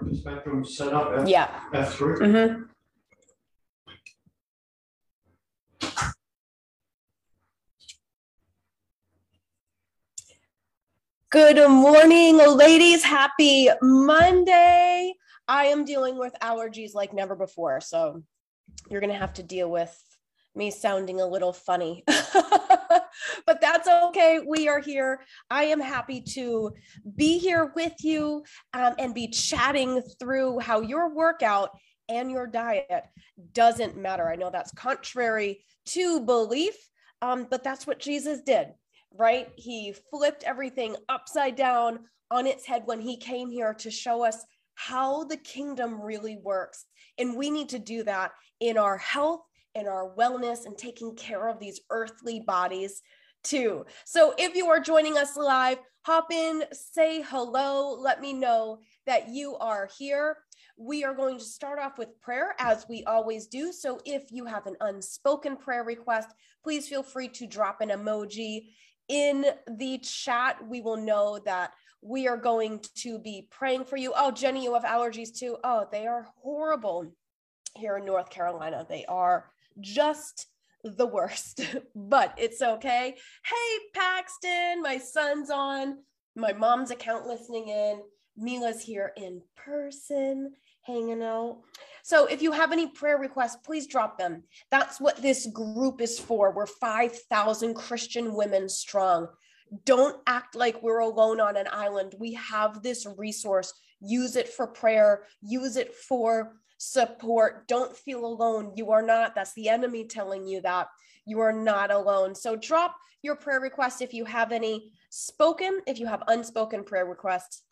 breakfast bedroom set up at Yeah. F three? Mm-hmm. Good morning, ladies. Happy Monday. I am dealing with allergies like never before. So you're going to have to deal with me sounding a little funny. but that's okay. We are here. I am happy to be here with you um, and be chatting through how your workout and your diet doesn't matter. I know that's contrary to belief, um, but that's what Jesus did right? He flipped everything upside down on its head when he came here to show us how the kingdom really works. And we need to do that in our health, in our wellness, and taking care of these earthly bodies too. So if you are joining us live, hop in, say hello, let me know that you are here. We are going to start off with prayer as we always do. So if you have an unspoken prayer request, please feel free to drop an emoji in the chat, we will know that we are going to be praying for you. Oh, Jenny, you have allergies too. Oh, they are horrible here in North Carolina. They are just the worst, but it's okay. Hey, Paxton, my son's on my mom's account listening in. Mila's here in person hanging out. So if you have any prayer requests, please drop them. That's what this group is for. We're 5,000 Christian women strong. Don't act like we're alone on an island. We have this resource. Use it for prayer, use it for support. Don't feel alone. You are not. That's the enemy telling you that. You are not alone. So drop your prayer request if you have any spoken, if you have unspoken prayer requests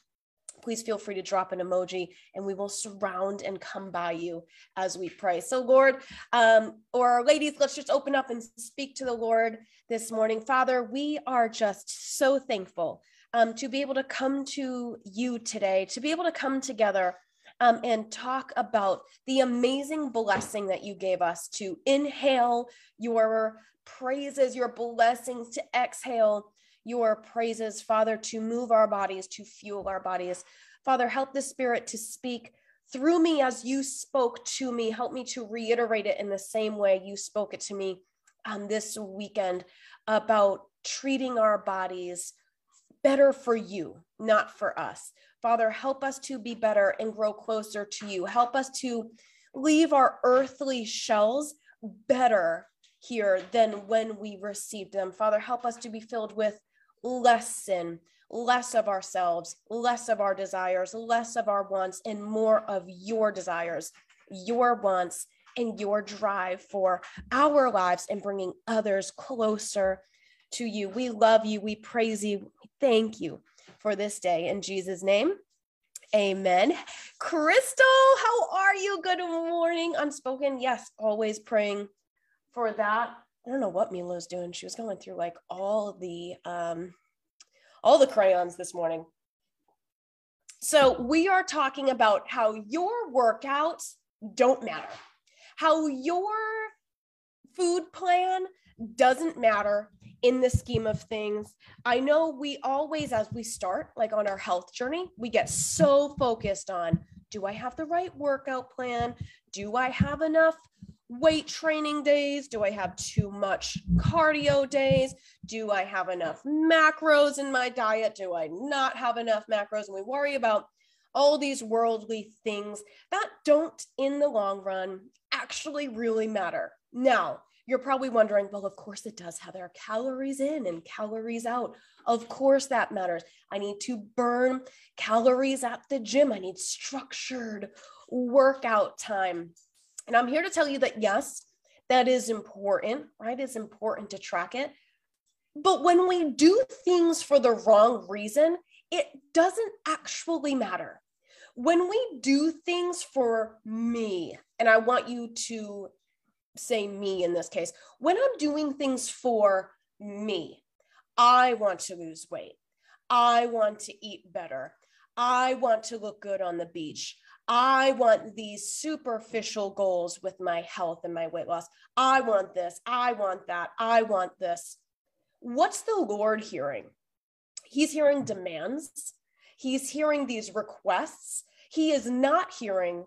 please feel free to drop an emoji and we will surround and come by you as we pray. So, Lord, um, or ladies, let's just open up and speak to the Lord this morning. Father, we are just so thankful um, to be able to come to you today, to be able to come together. Um, and talk about the amazing blessing that you gave us to inhale your praises, your blessings, to exhale your praises, Father, to move our bodies, to fuel our bodies. Father, help the Spirit to speak through me as you spoke to me. Help me to reiterate it in the same way you spoke it to me um, this weekend about treating our bodies better for you, not for us. Father, help us to be better and grow closer to you. Help us to leave our earthly shells better here than when we received them. Father, help us to be filled with less sin, less of ourselves, less of our desires, less of our wants, and more of your desires, your wants, and your drive for our lives and bringing others closer to you. We love you. We praise you. Thank you for this day. In Jesus' name, amen. Crystal, how are you? Good morning. Unspoken. Yes, always praying for that. I don't know what Mila's doing. She was going through like all the um all the crayons this morning. So we are talking about how your workouts don't matter. How your food plan doesn't matter in the scheme of things. I know we always, as we start, like on our health journey, we get so focused on do I have the right workout plan? Do I have enough weight training days? Do I have too much cardio days? Do I have enough macros in my diet? Do I not have enough macros? And we worry about all these worldly things that don't, in the long run, actually really matter. Now, you're probably wondering, well, of course it does have their calories in and calories out. Of course that matters. I need to burn calories at the gym. I need structured workout time. And I'm here to tell you that yes, that is important, right? It's important to track it. But when we do things for the wrong reason, it doesn't actually matter. When we do things for me, and I want you to say me in this case, when I'm doing things for me, I want to lose weight. I want to eat better. I want to look good on the beach. I want these superficial goals with my health and my weight loss. I want this. I want that. I want this. What's the Lord hearing? He's hearing demands. He's hearing these requests. He is not hearing,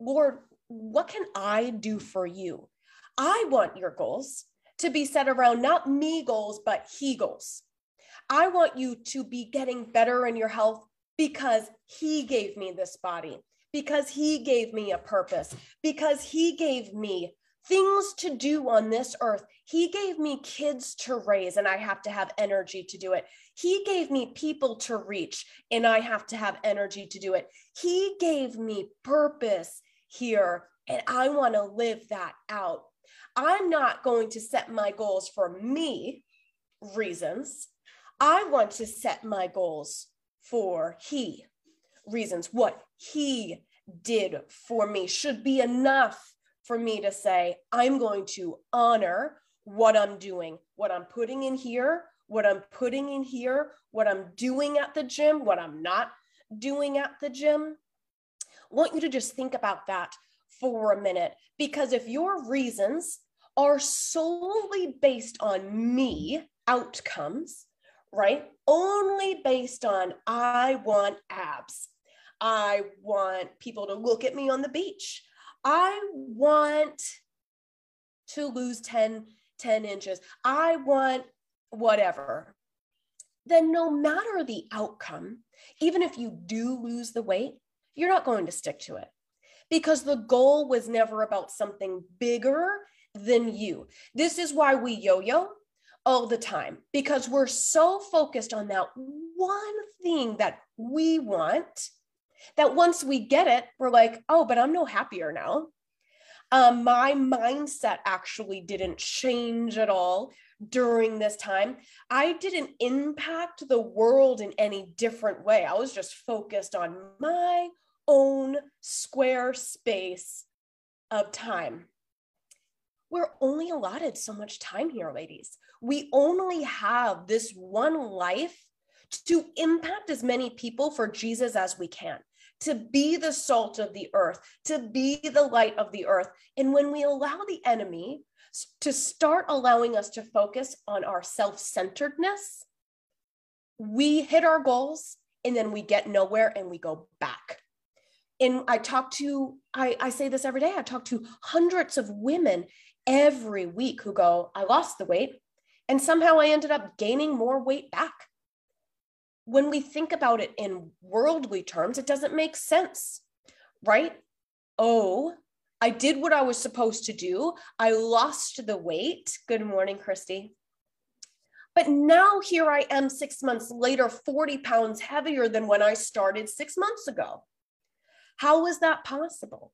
Lord, what can I do for you? I want your goals to be set around not me goals, but he goals. I want you to be getting better in your health because he gave me this body, because he gave me a purpose, because he gave me things to do on this earth. He gave me kids to raise, and I have to have energy to do it. He gave me people to reach, and I have to have energy to do it. He gave me purpose here, and I want to live that out. I'm not going to set my goals for me reasons. I want to set my goals for He reasons. What He did for me should be enough for me to say, I'm going to honor what I'm doing, what I'm putting in here, what I'm putting in here, what I'm doing at the gym, what I'm not doing at the gym. Want you to just think about that for a minute because if your reasons are solely based on me outcomes, right? Only based on I want abs. I want people to look at me on the beach. I want to lose 10, 10 inches. I want whatever. Then, no matter the outcome, even if you do lose the weight, you're not going to stick to it because the goal was never about something bigger than you. This is why we yo yo all the time because we're so focused on that one thing that we want that once we get it, we're like, oh, but I'm no happier now. Um, my mindset actually didn't change at all during this time. I didn't impact the world in any different way. I was just focused on my own square space of time. We're only allotted so much time here, ladies. We only have this one life to impact as many people for Jesus as we can, to be the salt of the earth, to be the light of the earth. And when we allow the enemy to start allowing us to focus on our self centeredness, we hit our goals and then we get nowhere and we go back and I talk to, I, I say this every day, I talk to hundreds of women every week who go, I lost the weight and somehow I ended up gaining more weight back. When we think about it in worldly terms, it doesn't make sense, right? Oh, I did what I was supposed to do. I lost the weight. Good morning, Christy. But now here I am six months later, 40 pounds heavier than when I started six months ago. How is that possible?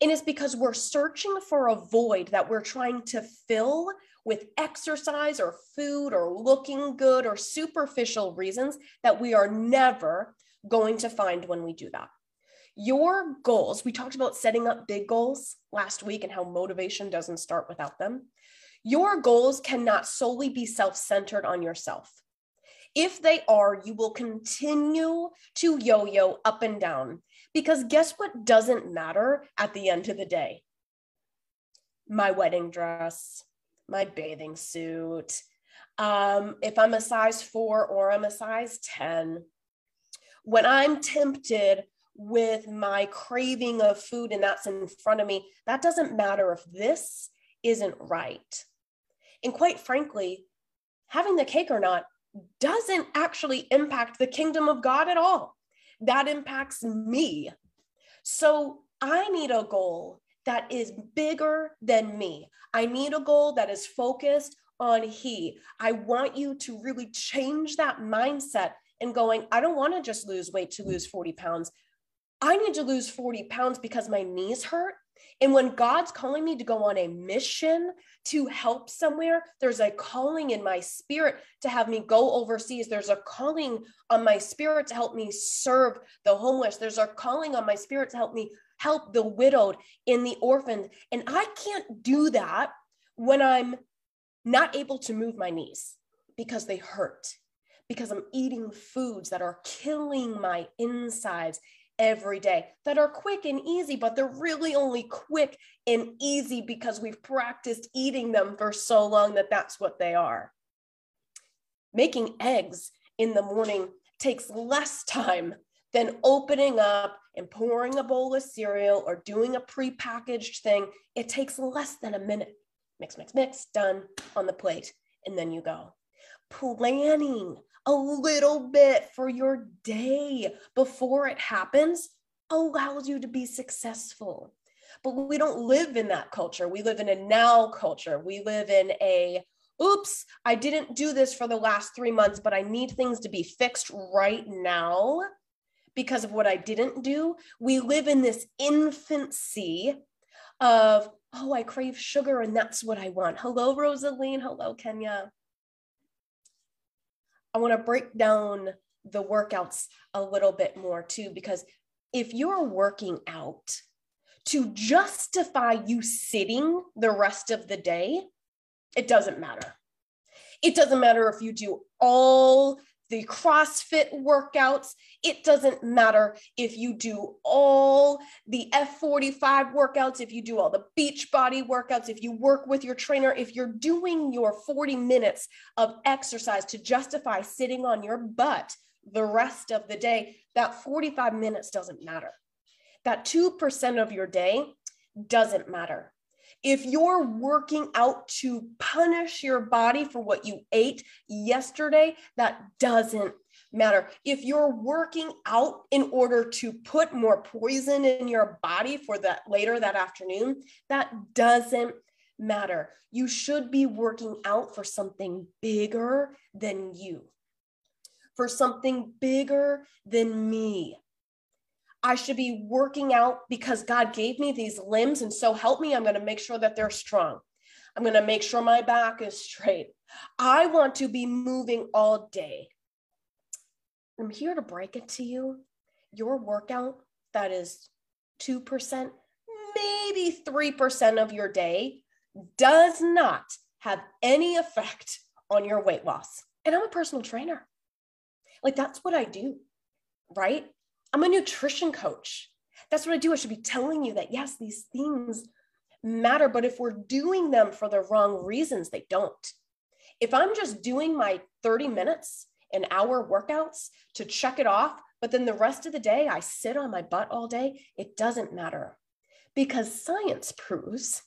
And it's because we're searching for a void that we're trying to fill with exercise or food or looking good or superficial reasons that we are never going to find when we do that. Your goals, we talked about setting up big goals last week and how motivation doesn't start without them. Your goals cannot solely be self centered on yourself. If they are, you will continue to yo yo up and down because guess what doesn't matter at the end of the day? My wedding dress, my bathing suit, um, if I'm a size four or I'm a size 10. When I'm tempted with my craving of food and that's in front of me, that doesn't matter if this isn't right. And quite frankly, having the cake or not doesn't actually impact the kingdom of God at all that impacts me. So I need a goal that is bigger than me. I need a goal that is focused on He. I want you to really change that mindset and going, I don't want to just lose weight to lose 40 pounds. I need to lose 40 pounds because my knees hurt and when God's calling me to go on a mission to help somewhere, there's a calling in my spirit to have me go overseas. There's a calling on my spirit to help me serve the homeless. There's a calling on my spirit to help me help the widowed in the orphaned. And I can't do that when I'm not able to move my knees because they hurt, because I'm eating foods that are killing my insides every day that are quick and easy, but they're really only quick and easy because we've practiced eating them for so long that that's what they are. Making eggs in the morning takes less time than opening up and pouring a bowl of cereal or doing a prepackaged thing, it takes less than a minute. Mix, mix, mix, done on the plate. And then you go. Planning a little bit for your day before it happens allows you to be successful. But we don't live in that culture. We live in a now culture. We live in a, oops, I didn't do this for the last three months, but I need things to be fixed right now because of what I didn't do. We live in this infancy of, oh, I crave sugar and that's what I want. Hello, Rosaline. Hello, Kenya. I want to break down the workouts a little bit more too, because if you're working out to justify you sitting the rest of the day, it doesn't matter. It doesn't matter if you do all the CrossFit workouts. It doesn't matter if you do all the F45 workouts, if you do all the beach body workouts, if you work with your trainer, if you're doing your 40 minutes of exercise to justify sitting on your butt the rest of the day, that 45 minutes doesn't matter. That 2% of your day doesn't matter. If you're working out to punish your body for what you ate yesterday, that doesn't matter. If you're working out in order to put more poison in your body for that later that afternoon, that doesn't matter. You should be working out for something bigger than you, for something bigger than me. I should be working out because God gave me these limbs. And so help me, I'm going to make sure that they're strong. I'm going to make sure my back is straight. I want to be moving all day. I'm here to break it to you. Your workout that is 2%, maybe 3% of your day does not have any effect on your weight loss. And I'm a personal trainer. Like that's what I do, right? I'm a nutrition coach. That's what I do. I should be telling you that, yes, these things matter, but if we're doing them for the wrong reasons, they don't. If I'm just doing my 30 minutes, an hour workouts to check it off, but then the rest of the day I sit on my butt all day, it doesn't matter because science proves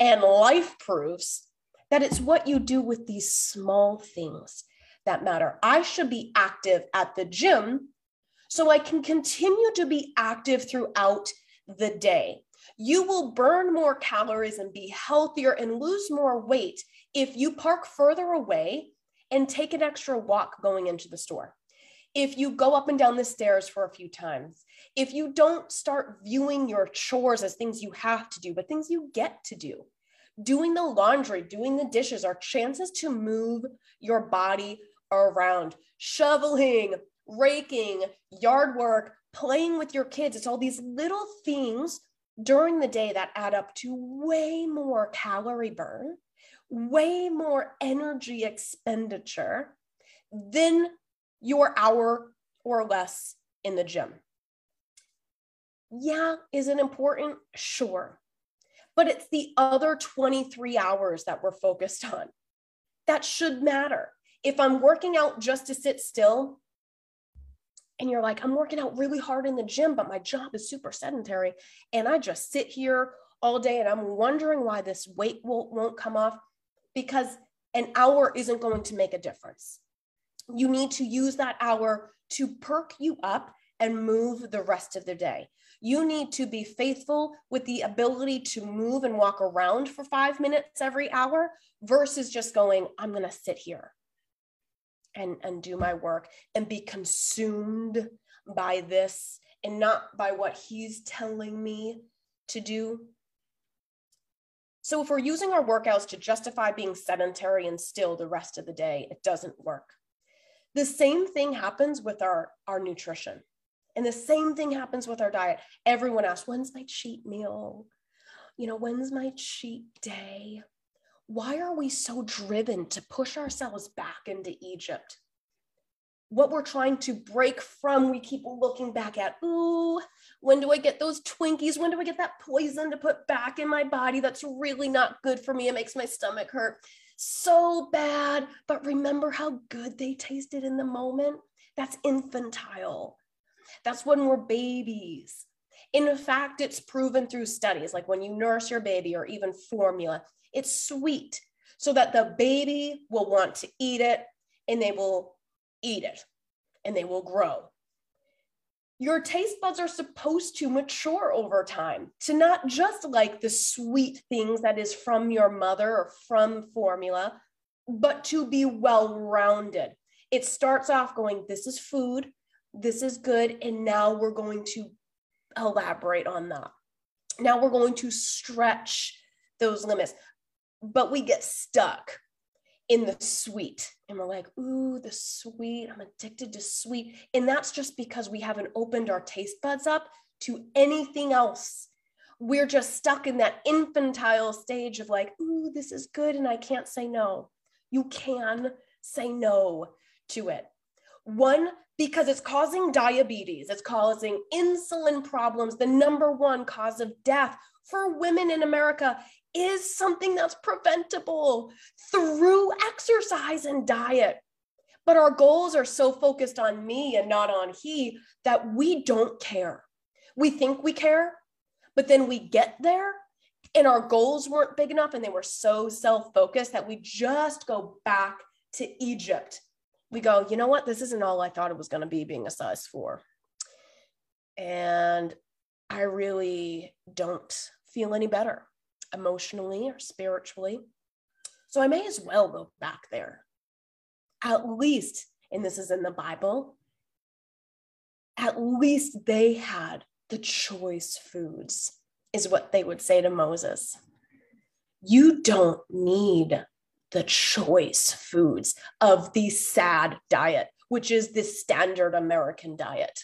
and life proves that it's what you do with these small things that matter. I should be active at the gym so I can continue to be active throughout the day. You will burn more calories and be healthier and lose more weight if you park further away and take an extra walk going into the store. If you go up and down the stairs for a few times, if you don't start viewing your chores as things you have to do, but things you get to do, doing the laundry, doing the dishes are chances to move your body around, shoveling, raking, yard work, playing with your kids. It's all these little things during the day that add up to way more calorie burn, way more energy expenditure than your hour or less in the gym. Yeah, is it important? Sure. But it's the other 23 hours that we're focused on. That should matter. If I'm working out just to sit still, and you're like, I'm working out really hard in the gym, but my job is super sedentary. And I just sit here all day and I'm wondering why this weight won't, won't come off because an hour isn't going to make a difference. You need to use that hour to perk you up and move the rest of the day. You need to be faithful with the ability to move and walk around for five minutes every hour versus just going, I'm going to sit here and and do my work and be consumed by this and not by what he's telling me to do. So if we're using our workouts to justify being sedentary and still the rest of the day it doesn't work. The same thing happens with our our nutrition. And the same thing happens with our diet. Everyone asks when's my cheat meal? You know when's my cheat day why are we so driven to push ourselves back into Egypt? What we're trying to break from, we keep looking back at, ooh, when do I get those Twinkies? When do I get that poison to put back in my body that's really not good for me? It makes my stomach hurt so bad. But remember how good they tasted in the moment? That's infantile. That's when we're babies. In fact, it's proven through studies, like when you nurse your baby or even formula, it's sweet so that the baby will want to eat it and they will eat it and they will grow. Your taste buds are supposed to mature over time to not just like the sweet things that is from your mother or from formula, but to be well rounded. It starts off going, This is food, this is good, and now we're going to elaborate on that. Now we're going to stretch those limits, but we get stuck in the sweet and we're like, ooh, the sweet, I'm addicted to sweet. And that's just because we haven't opened our taste buds up to anything else. We're just stuck in that infantile stage of like, ooh, this is good and I can't say no. You can say no to it. One, because it's causing diabetes, it's causing insulin problems. The number one cause of death for women in America is something that's preventable through exercise and diet. But our goals are so focused on me and not on he that we don't care. We think we care, but then we get there and our goals weren't big enough and they were so self focused that we just go back to Egypt. We go, you know what? This isn't all I thought it was going to be being a size four. And I really don't feel any better emotionally or spiritually. So I may as well go back there. At least, and this is in the Bible, at least they had the choice foods, is what they would say to Moses. You don't need the choice foods of the SAD diet, which is the standard American diet.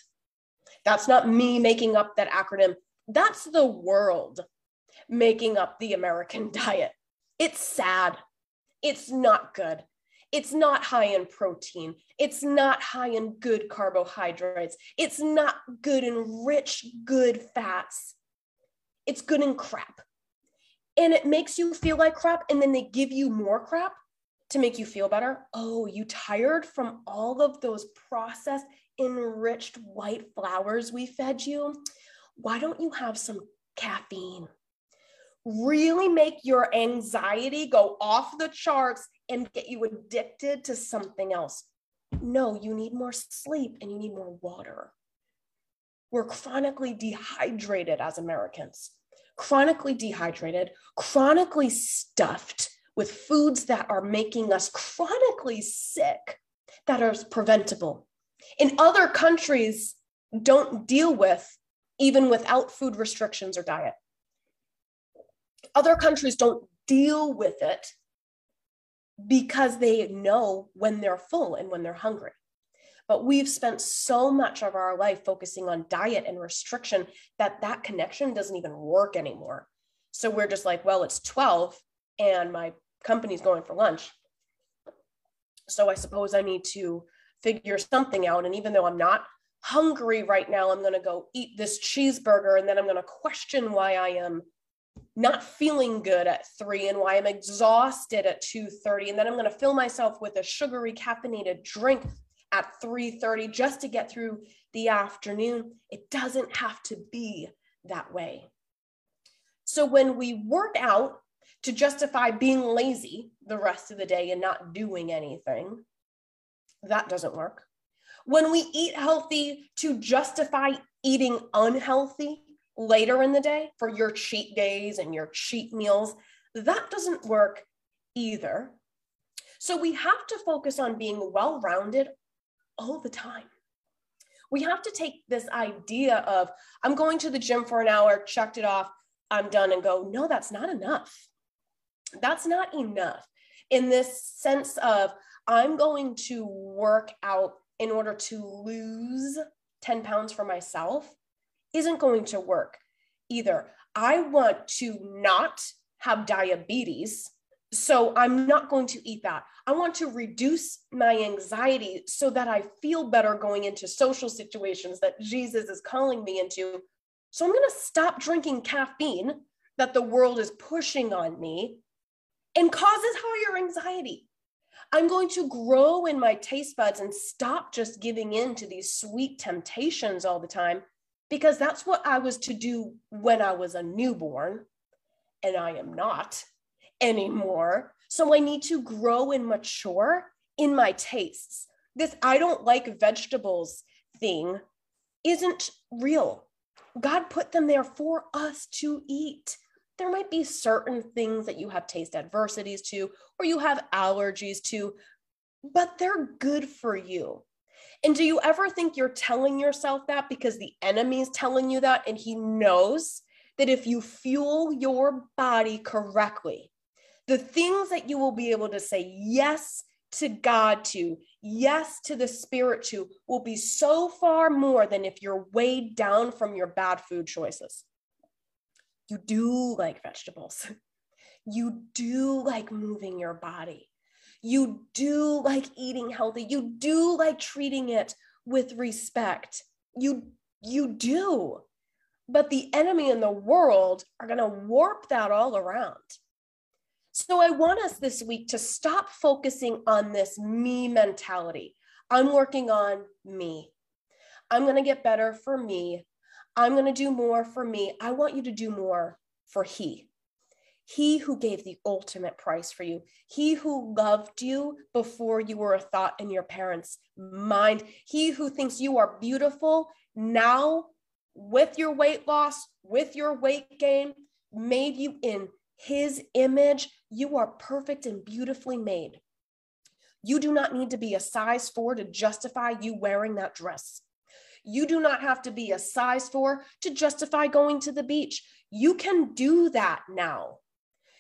That's not me making up that acronym. That's the world making up the American diet. It's sad. It's not good. It's not high in protein. It's not high in good carbohydrates. It's not good in rich, good fats. It's good in crap. And it makes you feel like crap. And then they give you more crap to make you feel better. Oh, you tired from all of those processed, enriched white flours we fed you? Why don't you have some caffeine? really make your anxiety go off the charts and get you addicted to something else. No, you need more sleep and you need more water. We're chronically dehydrated as Americans, chronically dehydrated, chronically stuffed with foods that are making us chronically sick that are preventable. In other countries, don't deal with even without food restrictions or diet. Other countries don't deal with it because they know when they're full and when they're hungry. But we've spent so much of our life focusing on diet and restriction that that connection doesn't even work anymore. So we're just like, well, it's 12 and my company's going for lunch. So I suppose I need to figure something out. And even though I'm not hungry right now, I'm going to go eat this cheeseburger and then I'm going to question why I am not feeling good at three and why I'm exhausted at 2:30. And then I'm going to fill myself with a sugary caffeinated drink at 3:30 just to get through the afternoon. It doesn't have to be that way. So when we work out to justify being lazy the rest of the day and not doing anything, that doesn't work. When we eat healthy to justify eating unhealthy, later in the day for your cheat days and your cheat meals. That doesn't work either. So we have to focus on being well rounded all the time. We have to take this idea of, I'm going to the gym for an hour, checked it off, I'm done, and go, no, that's not enough. That's not enough. In this sense of, I'm going to work out in order to lose 10 pounds for myself isn't going to work either. I want to not have diabetes. So I'm not going to eat that. I want to reduce my anxiety so that I feel better going into social situations that Jesus is calling me into. So I'm going to stop drinking caffeine that the world is pushing on me and causes higher anxiety. I'm going to grow in my taste buds and stop just giving in to these sweet temptations all the time because that's what I was to do when I was a newborn. And I am not anymore. So I need to grow and mature in my tastes. This I don't like vegetables thing isn't real. God put them there for us to eat. There might be certain things that you have taste adversities to, or you have allergies to, but they're good for you. And do you ever think you're telling yourself that because the enemy is telling you that and he knows that if you fuel your body correctly, the things that you will be able to say yes to God to, yes to the Spirit to, will be so far more than if you're weighed down from your bad food choices. You do like vegetables. You do like moving your body. You do like eating healthy. You do like treating it with respect. You you do. But the enemy and the world are going to warp that all around. So I want us this week to stop focusing on this me mentality. I'm working on me. I'm going to get better for me. I'm going to do more for me. I want you to do more for He. He who gave the ultimate price for you. He who loved you before you were a thought in your parents' mind. He who thinks you are beautiful now with your weight loss, with your weight gain, made you in his image, you are perfect and beautifully made. You do not need to be a size four to justify you wearing that dress. You do not have to be a size four to justify going to the beach. You can do that now.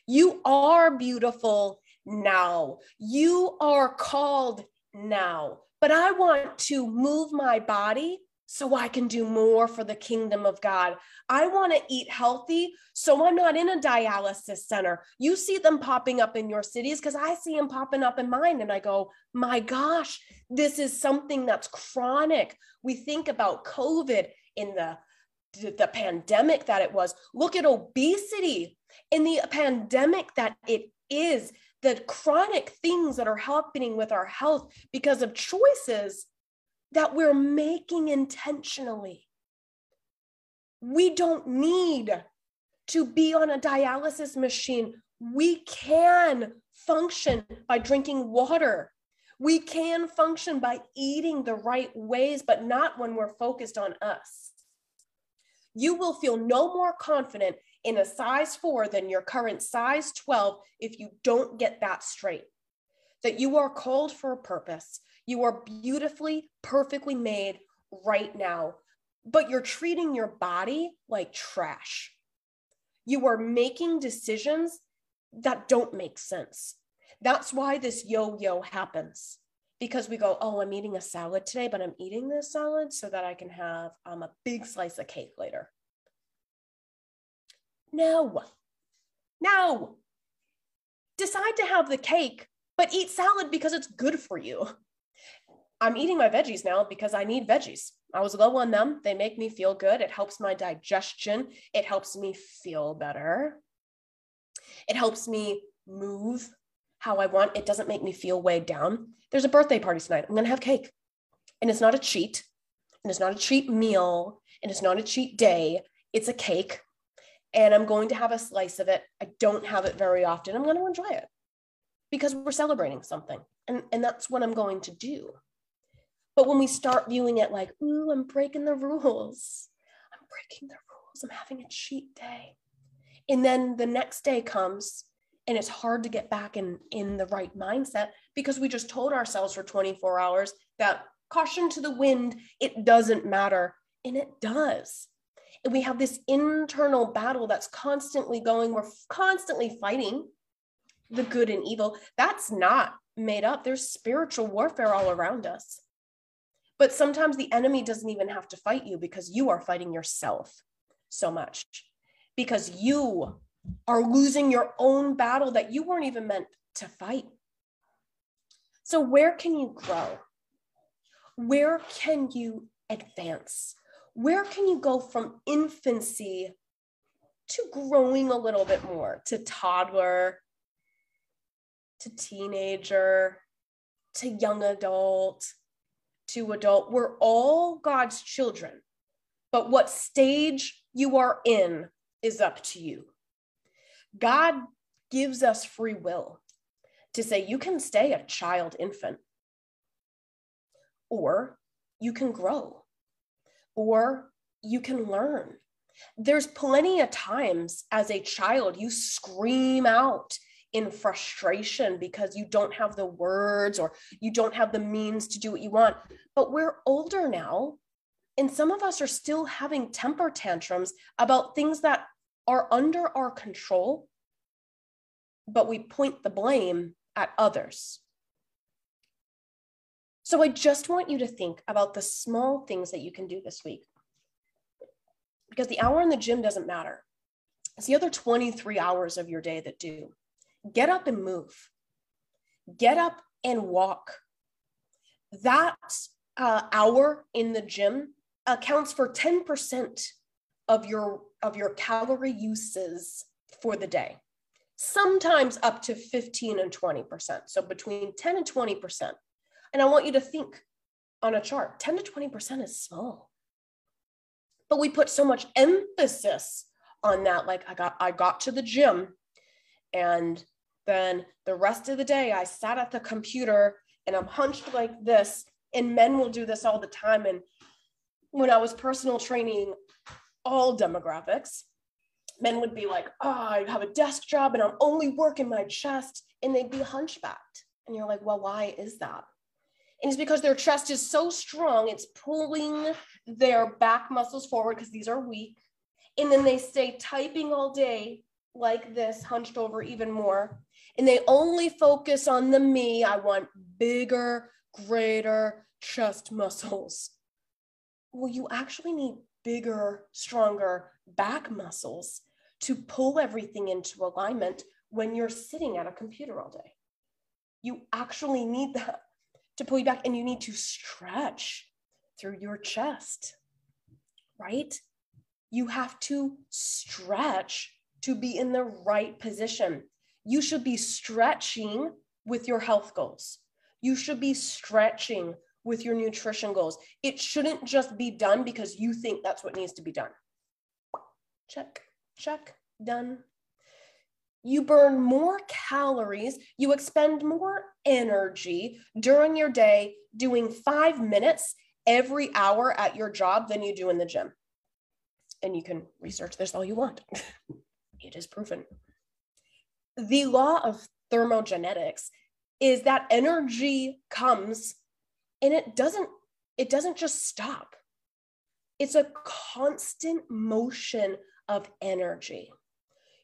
You are beautiful now. You are called now. But I want to move my body so I can do more for the kingdom of God. I want to eat healthy so I'm not in a dialysis center. You see them popping up in your cities because I see them popping up in mine. And I go, my gosh, this is something that's chronic. We think about COVID in the the pandemic that it was. Look at obesity in the pandemic that it is, the chronic things that are happening with our health because of choices that we're making intentionally. We don't need to be on a dialysis machine. We can function by drinking water. We can function by eating the right ways, but not when we're focused on us. You will feel no more confident in a size four than your current size 12 if you don't get that straight. That you are called for a purpose, you are beautifully, perfectly made right now, but you're treating your body like trash. You are making decisions that don't make sense. That's why this yo yo happens because we go, Oh, I'm eating a salad today, but I'm eating this salad so that I can have um, a big slice of cake later. No, no. Decide to have the cake, but eat salad because it's good for you. I'm eating my veggies now because I need veggies. I was low on them. They make me feel good. It helps my digestion. It helps me feel better. It helps me move how I want. It doesn't make me feel weighed down. There's a birthday party tonight. I'm going to have cake. And it's not a cheat. And it's not a cheat meal. And it's not a cheat day. It's a cake. And I'm going to have a slice of it. I don't have it very often. I'm going to enjoy it because we're celebrating something. And, and that's what I'm going to do. But when we start viewing it like, ooh, I'm breaking the rules, I'm breaking the rules, I'm having a cheat day. And then the next day comes and it's hard to get back in, in the right mindset because we just told ourselves for 24 hours that caution to the wind, it doesn't matter. And it does. And we have this internal battle that's constantly going, we're constantly fighting the good and evil. That's not made up. There's spiritual warfare all around us. But sometimes the enemy doesn't even have to fight you because you are fighting yourself so much because you are losing your own battle that you weren't even meant to fight. So, where can you grow? Where can you advance? Where can you go from infancy to growing a little bit more, to toddler, to teenager, to young adult to adult. We're all God's children, but what stage you are in is up to you. God gives us free will to say you can stay a child infant, or you can grow, or you can learn. There's plenty of times as a child you scream out in frustration because you don't have the words or you don't have the means to do what you want. But we're older now, and some of us are still having temper tantrums about things that are under our control, but we point the blame at others. So I just want you to think about the small things that you can do this week. Because the hour in the gym doesn't matter. It's the other 23 hours of your day that do get up and move, get up and walk. That uh, hour in the gym accounts for 10% of your of your calorie uses for the day. Sometimes up to 15 and 20% so between 10 and 20% and i want you to think on a chart. 10 to 20% is small. But we put so much emphasis on that like i got i got to the gym and then the rest of the day, I sat at the computer and I'm hunched like this. And men will do this all the time. And when I was personal training all demographics, men would be like, oh, I have a desk job and I'm only working my chest. And they'd be hunchbacked. And you're like, well, why is that? And it's because their chest is so strong, it's pulling their back muscles forward because these are weak. And then they stay typing all day like this, hunched over even more and they only focus on the me. I want bigger, greater chest muscles. Well, you actually need bigger, stronger back muscles to pull everything into alignment when you're sitting at a computer all day. You actually need that to pull you back, and you need to stretch through your chest, right? You have to stretch to be in the right position you should be stretching with your health goals. You should be stretching with your nutrition goals. It shouldn't just be done because you think that's what needs to be done. Check, check, done. You burn more calories, you expend more energy during your day doing five minutes every hour at your job than you do in the gym. And you can research this all you want. it is proven. The law of thermogenetics is that energy comes and it doesn't it doesn't just stop. It's a constant motion of energy.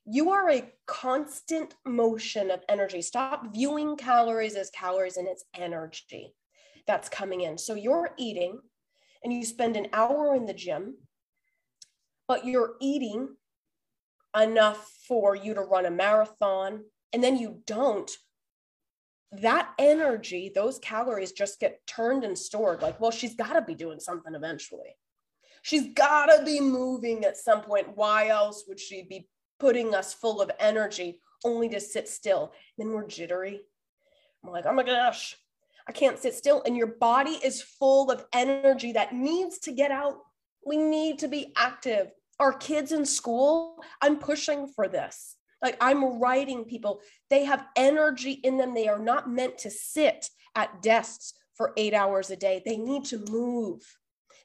You are a constant motion of energy. Stop viewing calories as calories and it's energy that's coming in. So you're eating and you spend an hour in the gym but you're eating enough for you to run a marathon and then you don't that energy those calories just get turned and stored. Like well she's got to be doing something eventually. She's got to be moving at some point. Why else would she be putting us full of energy only to sit still? Then we're jittery. I'm like oh my gosh i can't sit still. And your body is full of energy that needs to get out. We need to be active our kids in school, I'm pushing for this. Like I'm writing people, they have energy in them. They are not meant to sit at desks for eight hours a day. They need to move.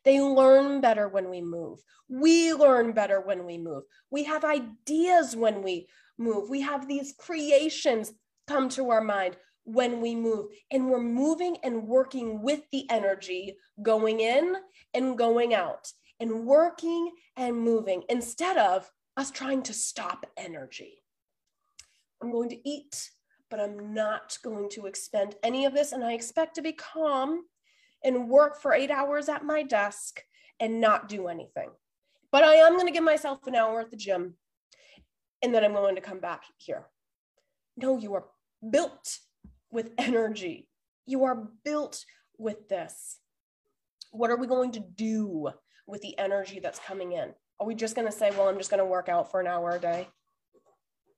They learn better when we move. We learn better when we move. We have ideas when we move. We have these creations come to our mind when we move. And we're moving and working with the energy going in and going out and working and moving instead of us trying to stop energy. I'm going to eat, but I'm not going to expend any of this. And I expect to be calm and work for eight hours at my desk and not do anything. But I am going to give myself an hour at the gym and then I'm going to come back here. No, you are built with energy. You are built with this. What are we going to do with the energy that's coming in? Are we just going to say, well, I'm just going to work out for an hour a day?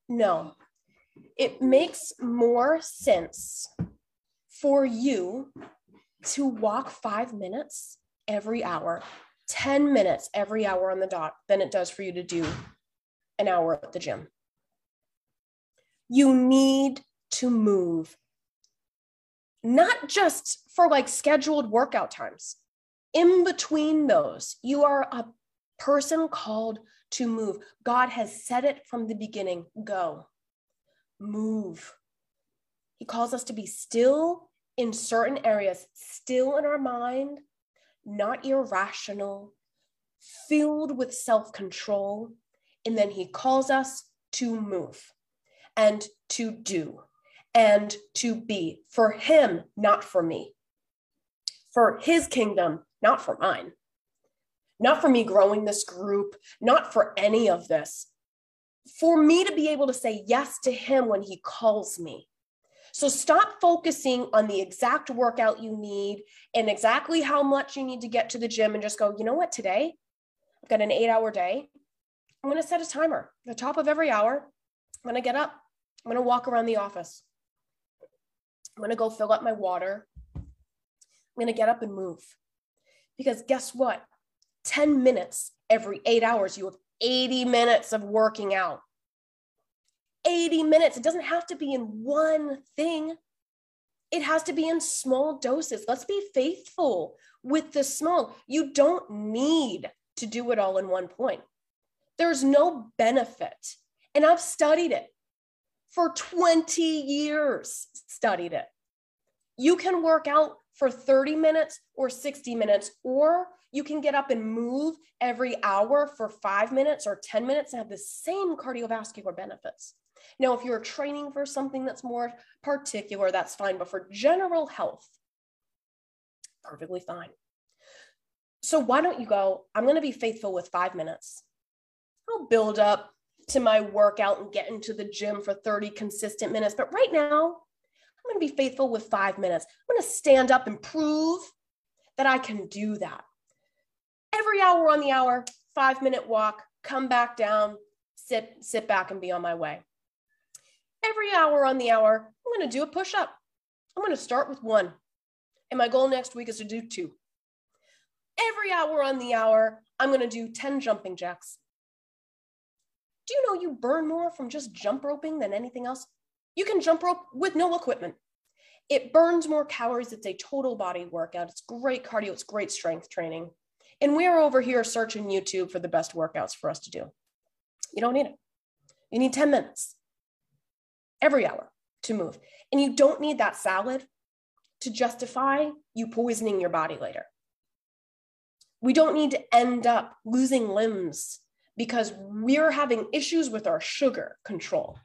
No. It makes more sense for you to walk five minutes every hour, 10 minutes every hour on the dot than it does for you to do an hour at the gym. You need to move, not just for like scheduled workout times. In between those, you are a person called to move. God has said it from the beginning go, move. He calls us to be still in certain areas, still in our mind, not irrational, filled with self control. And then he calls us to move and to do and to be for him, not for me, for his kingdom, not for mine, not for me growing this group, not for any of this, for me to be able to say yes to him when he calls me. So stop focusing on the exact workout you need and exactly how much you need to get to the gym and just go, you know what, today I've got an eight hour day. I'm going to set a timer the top of every hour. I'm going to get up. I'm going to walk around the office. I'm going to go fill up my water. I'm going to get up and move. Because guess what? 10 minutes every eight hours, you have 80 minutes of working out. 80 minutes. It doesn't have to be in one thing, it has to be in small doses. Let's be faithful with the small. You don't need to do it all in one point. There's no benefit. And I've studied it for 20 years, studied it. You can work out for 30 minutes or 60 minutes, or you can get up and move every hour for five minutes or 10 minutes and have the same cardiovascular benefits. Now, if you're training for something that's more particular, that's fine. But for general health, perfectly fine. So why don't you go? I'm going to be faithful with five minutes. I'll build up to my workout and get into the gym for 30 consistent minutes. But right now, I'm going to be faithful with five minutes. I'm going to stand up and prove that I can do that. Every hour on the hour, five minute walk, come back down, sit, sit back and be on my way every hour on the hour, I'm going to do a push up. I'm going to start with one. And my goal next week is to do two. Every hour on the hour, I'm going to do 10 jumping jacks. Do you know you burn more from just jump roping than anything else? You can jump rope with no equipment. It burns more calories. It's a total body workout. It's great cardio. It's great strength training. And we're over here searching YouTube for the best workouts for us to do. You don't need it. You need 10 minutes every hour to move. And you don't need that salad to justify you poisoning your body later. We don't need to end up losing limbs because we're having issues with our sugar control,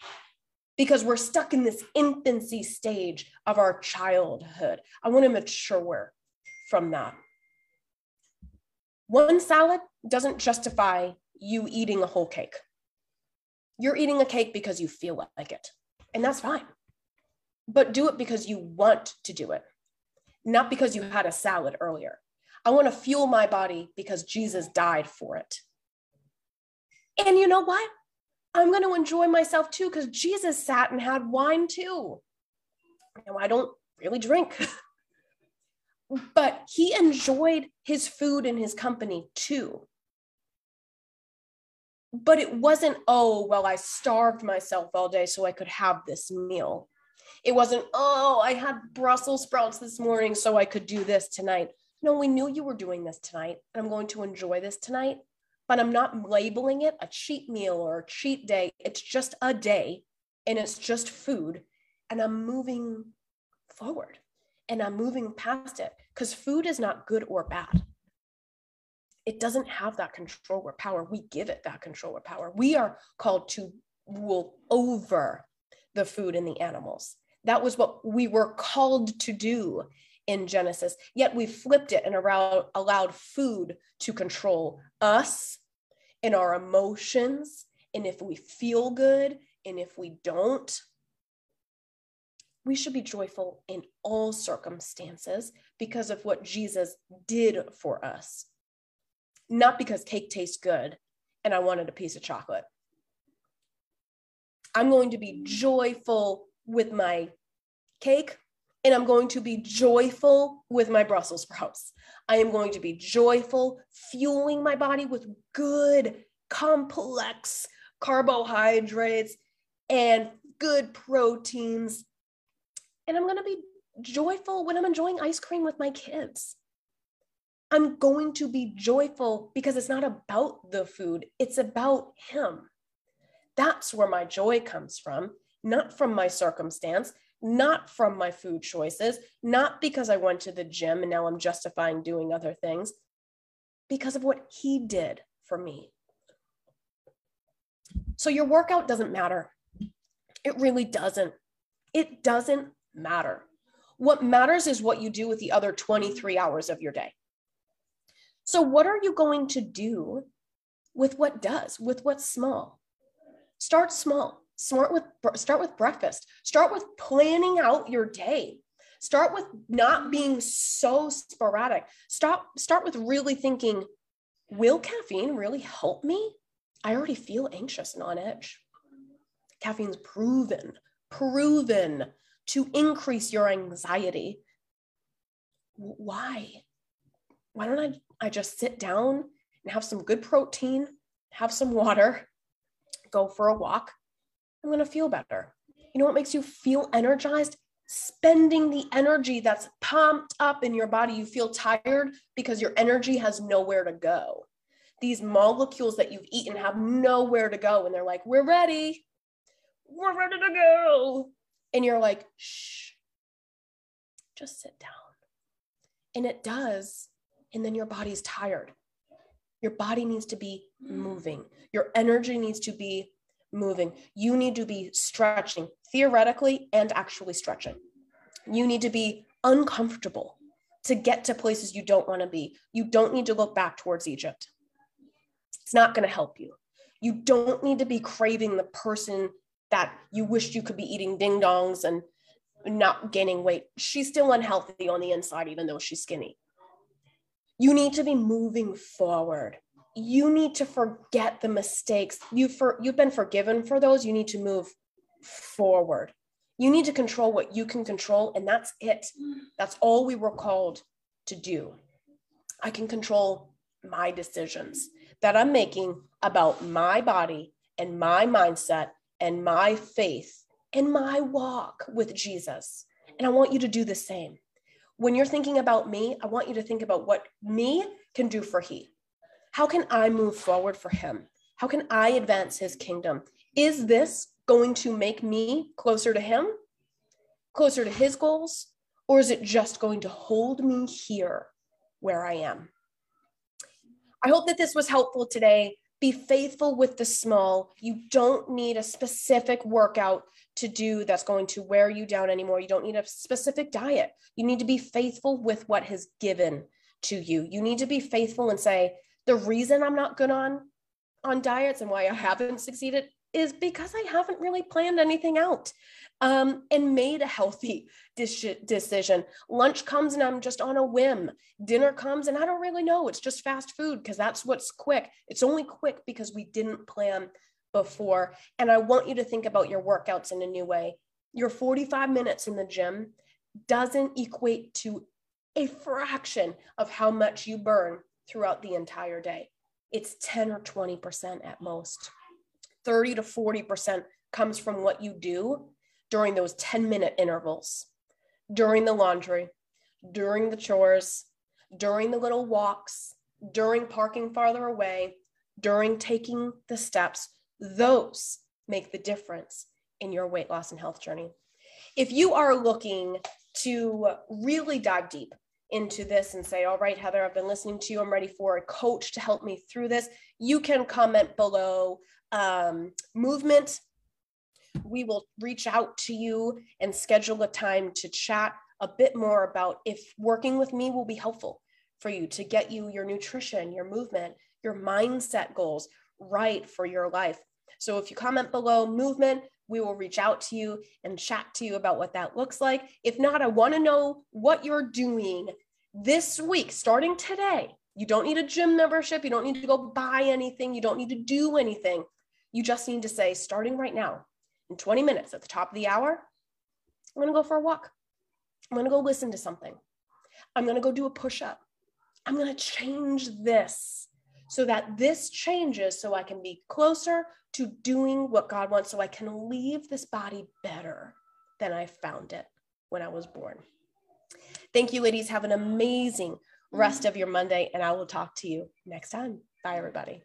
because we're stuck in this infancy stage of our childhood. I want to mature from that. One salad doesn't justify you eating a whole cake. You're eating a cake because you feel like it and that's fine. But do it because you want to do it, not because you had a salad earlier. I want to fuel my body because Jesus died for it. And you know what? I'm going to enjoy myself too because Jesus sat and had wine too. Now, I don't really drink, but he enjoyed his food and his company too but it wasn't, oh, well, I starved myself all day so I could have this meal. It wasn't, oh, I had Brussels sprouts this morning so I could do this tonight. No, we knew you were doing this tonight, and I'm going to enjoy this tonight, but I'm not labeling it a cheat meal or a cheat day. It's just a day and it's just food, and I'm moving forward and I'm moving past it because food is not good or bad it doesn't have that control or power. We give it that control or power. We are called to rule over the food and the animals. That was what we were called to do in Genesis. Yet we flipped it and allowed, allowed food to control us and our emotions. And if we feel good and if we don't, we should be joyful in all circumstances because of what Jesus did for us not because cake tastes good and I wanted a piece of chocolate. I'm going to be joyful with my cake and I'm going to be joyful with my Brussels sprouts. I am going to be joyful, fueling my body with good, complex carbohydrates and good proteins. And I'm going to be joyful when I'm enjoying ice cream with my kids. I'm going to be joyful because it's not about the food, it's about Him. That's where my joy comes from, not from my circumstance, not from my food choices, not because I went to the gym and now I'm justifying doing other things, because of what He did for me. So your workout doesn't matter. It really doesn't. It doesn't matter. What matters is what you do with the other 23 hours of your day. So, what are you going to do with what does, with what's small? Start small. Start with start with breakfast. Start with planning out your day. Start with not being so sporadic. Stop start with really thinking, will caffeine really help me? I already feel anxious and on edge. Caffeine's proven, proven to increase your anxiety. Why? Why don't I I just sit down and have some good protein, have some water, go for a walk. I'm going to feel better. You know what makes you feel energized? Spending the energy that's pumped up in your body. You feel tired because your energy has nowhere to go. These molecules that you've eaten have nowhere to go. And they're like, we're ready. We're ready to go. And you're like, shh, just sit down. And it does and then your body's tired. Your body needs to be moving. Your energy needs to be moving. You need to be stretching theoretically and actually stretching. You need to be uncomfortable to get to places you don't want to be. You don't need to look back towards Egypt. It's not going to help you. You don't need to be craving the person that you wished you could be eating ding dongs and not gaining weight. She's still unhealthy on the inside, even though she's skinny. You need to be moving forward. You need to forget the mistakes. You for you've been forgiven for those. You need to move forward. You need to control what you can control, and that's it. That's all we were called to do. I can control my decisions that I'm making about my body and my mindset and my faith and my walk with Jesus. And I want you to do the same when you're thinking about me, I want you to think about what me can do for he. How can I move forward for him? How can I advance his kingdom? Is this going to make me closer to him, closer to his goals, or is it just going to hold me here where I am? I hope that this was helpful today. Be faithful with the small. You don't need a specific workout to do that's going to wear you down anymore. You don't need a specific diet. You need to be faithful with what has given to you. You need to be faithful and say, the reason I'm not good on on diets and why I haven't succeeded is because I haven't really planned anything out um, and made a healthy decision. Lunch comes and I'm just on a whim. Dinner comes and I don't really know. It's just fast food because that's what's quick. It's only quick because we didn't plan before. And I want you to think about your workouts in a new way. Your 45 minutes in the gym doesn't equate to a fraction of how much you burn throughout the entire day. It's 10 or 20% at most. 30 to 40% comes from what you do during those 10 minute intervals, during the laundry, during the chores, during the little walks, during parking farther away, during taking the steps those make the difference in your weight loss and health journey. If you are looking to really dive deep into this and say, All right, Heather, I've been listening to you. I'm ready for a coach to help me through this, you can comment below um, movement. We will reach out to you and schedule a time to chat a bit more about if working with me will be helpful for you to get you your nutrition, your movement, your mindset goals, right for your life. So if you comment below movement, we will reach out to you and chat to you about what that looks like. If not, I want to know what you're doing this week, starting today. You don't need a gym membership. You don't need to go buy anything. You don't need to do anything. You just need to say, starting right now, in 20 minutes at the top of the hour, I'm going to go for a walk. I'm going to go listen to something. I'm going to go do a push up. I'm going to change this so that this changes so I can be closer to doing what God wants, so I can leave this body better than I found it when I was born. Thank you, ladies. Have an amazing rest of your Monday, and I will talk to you next time. Bye, everybody.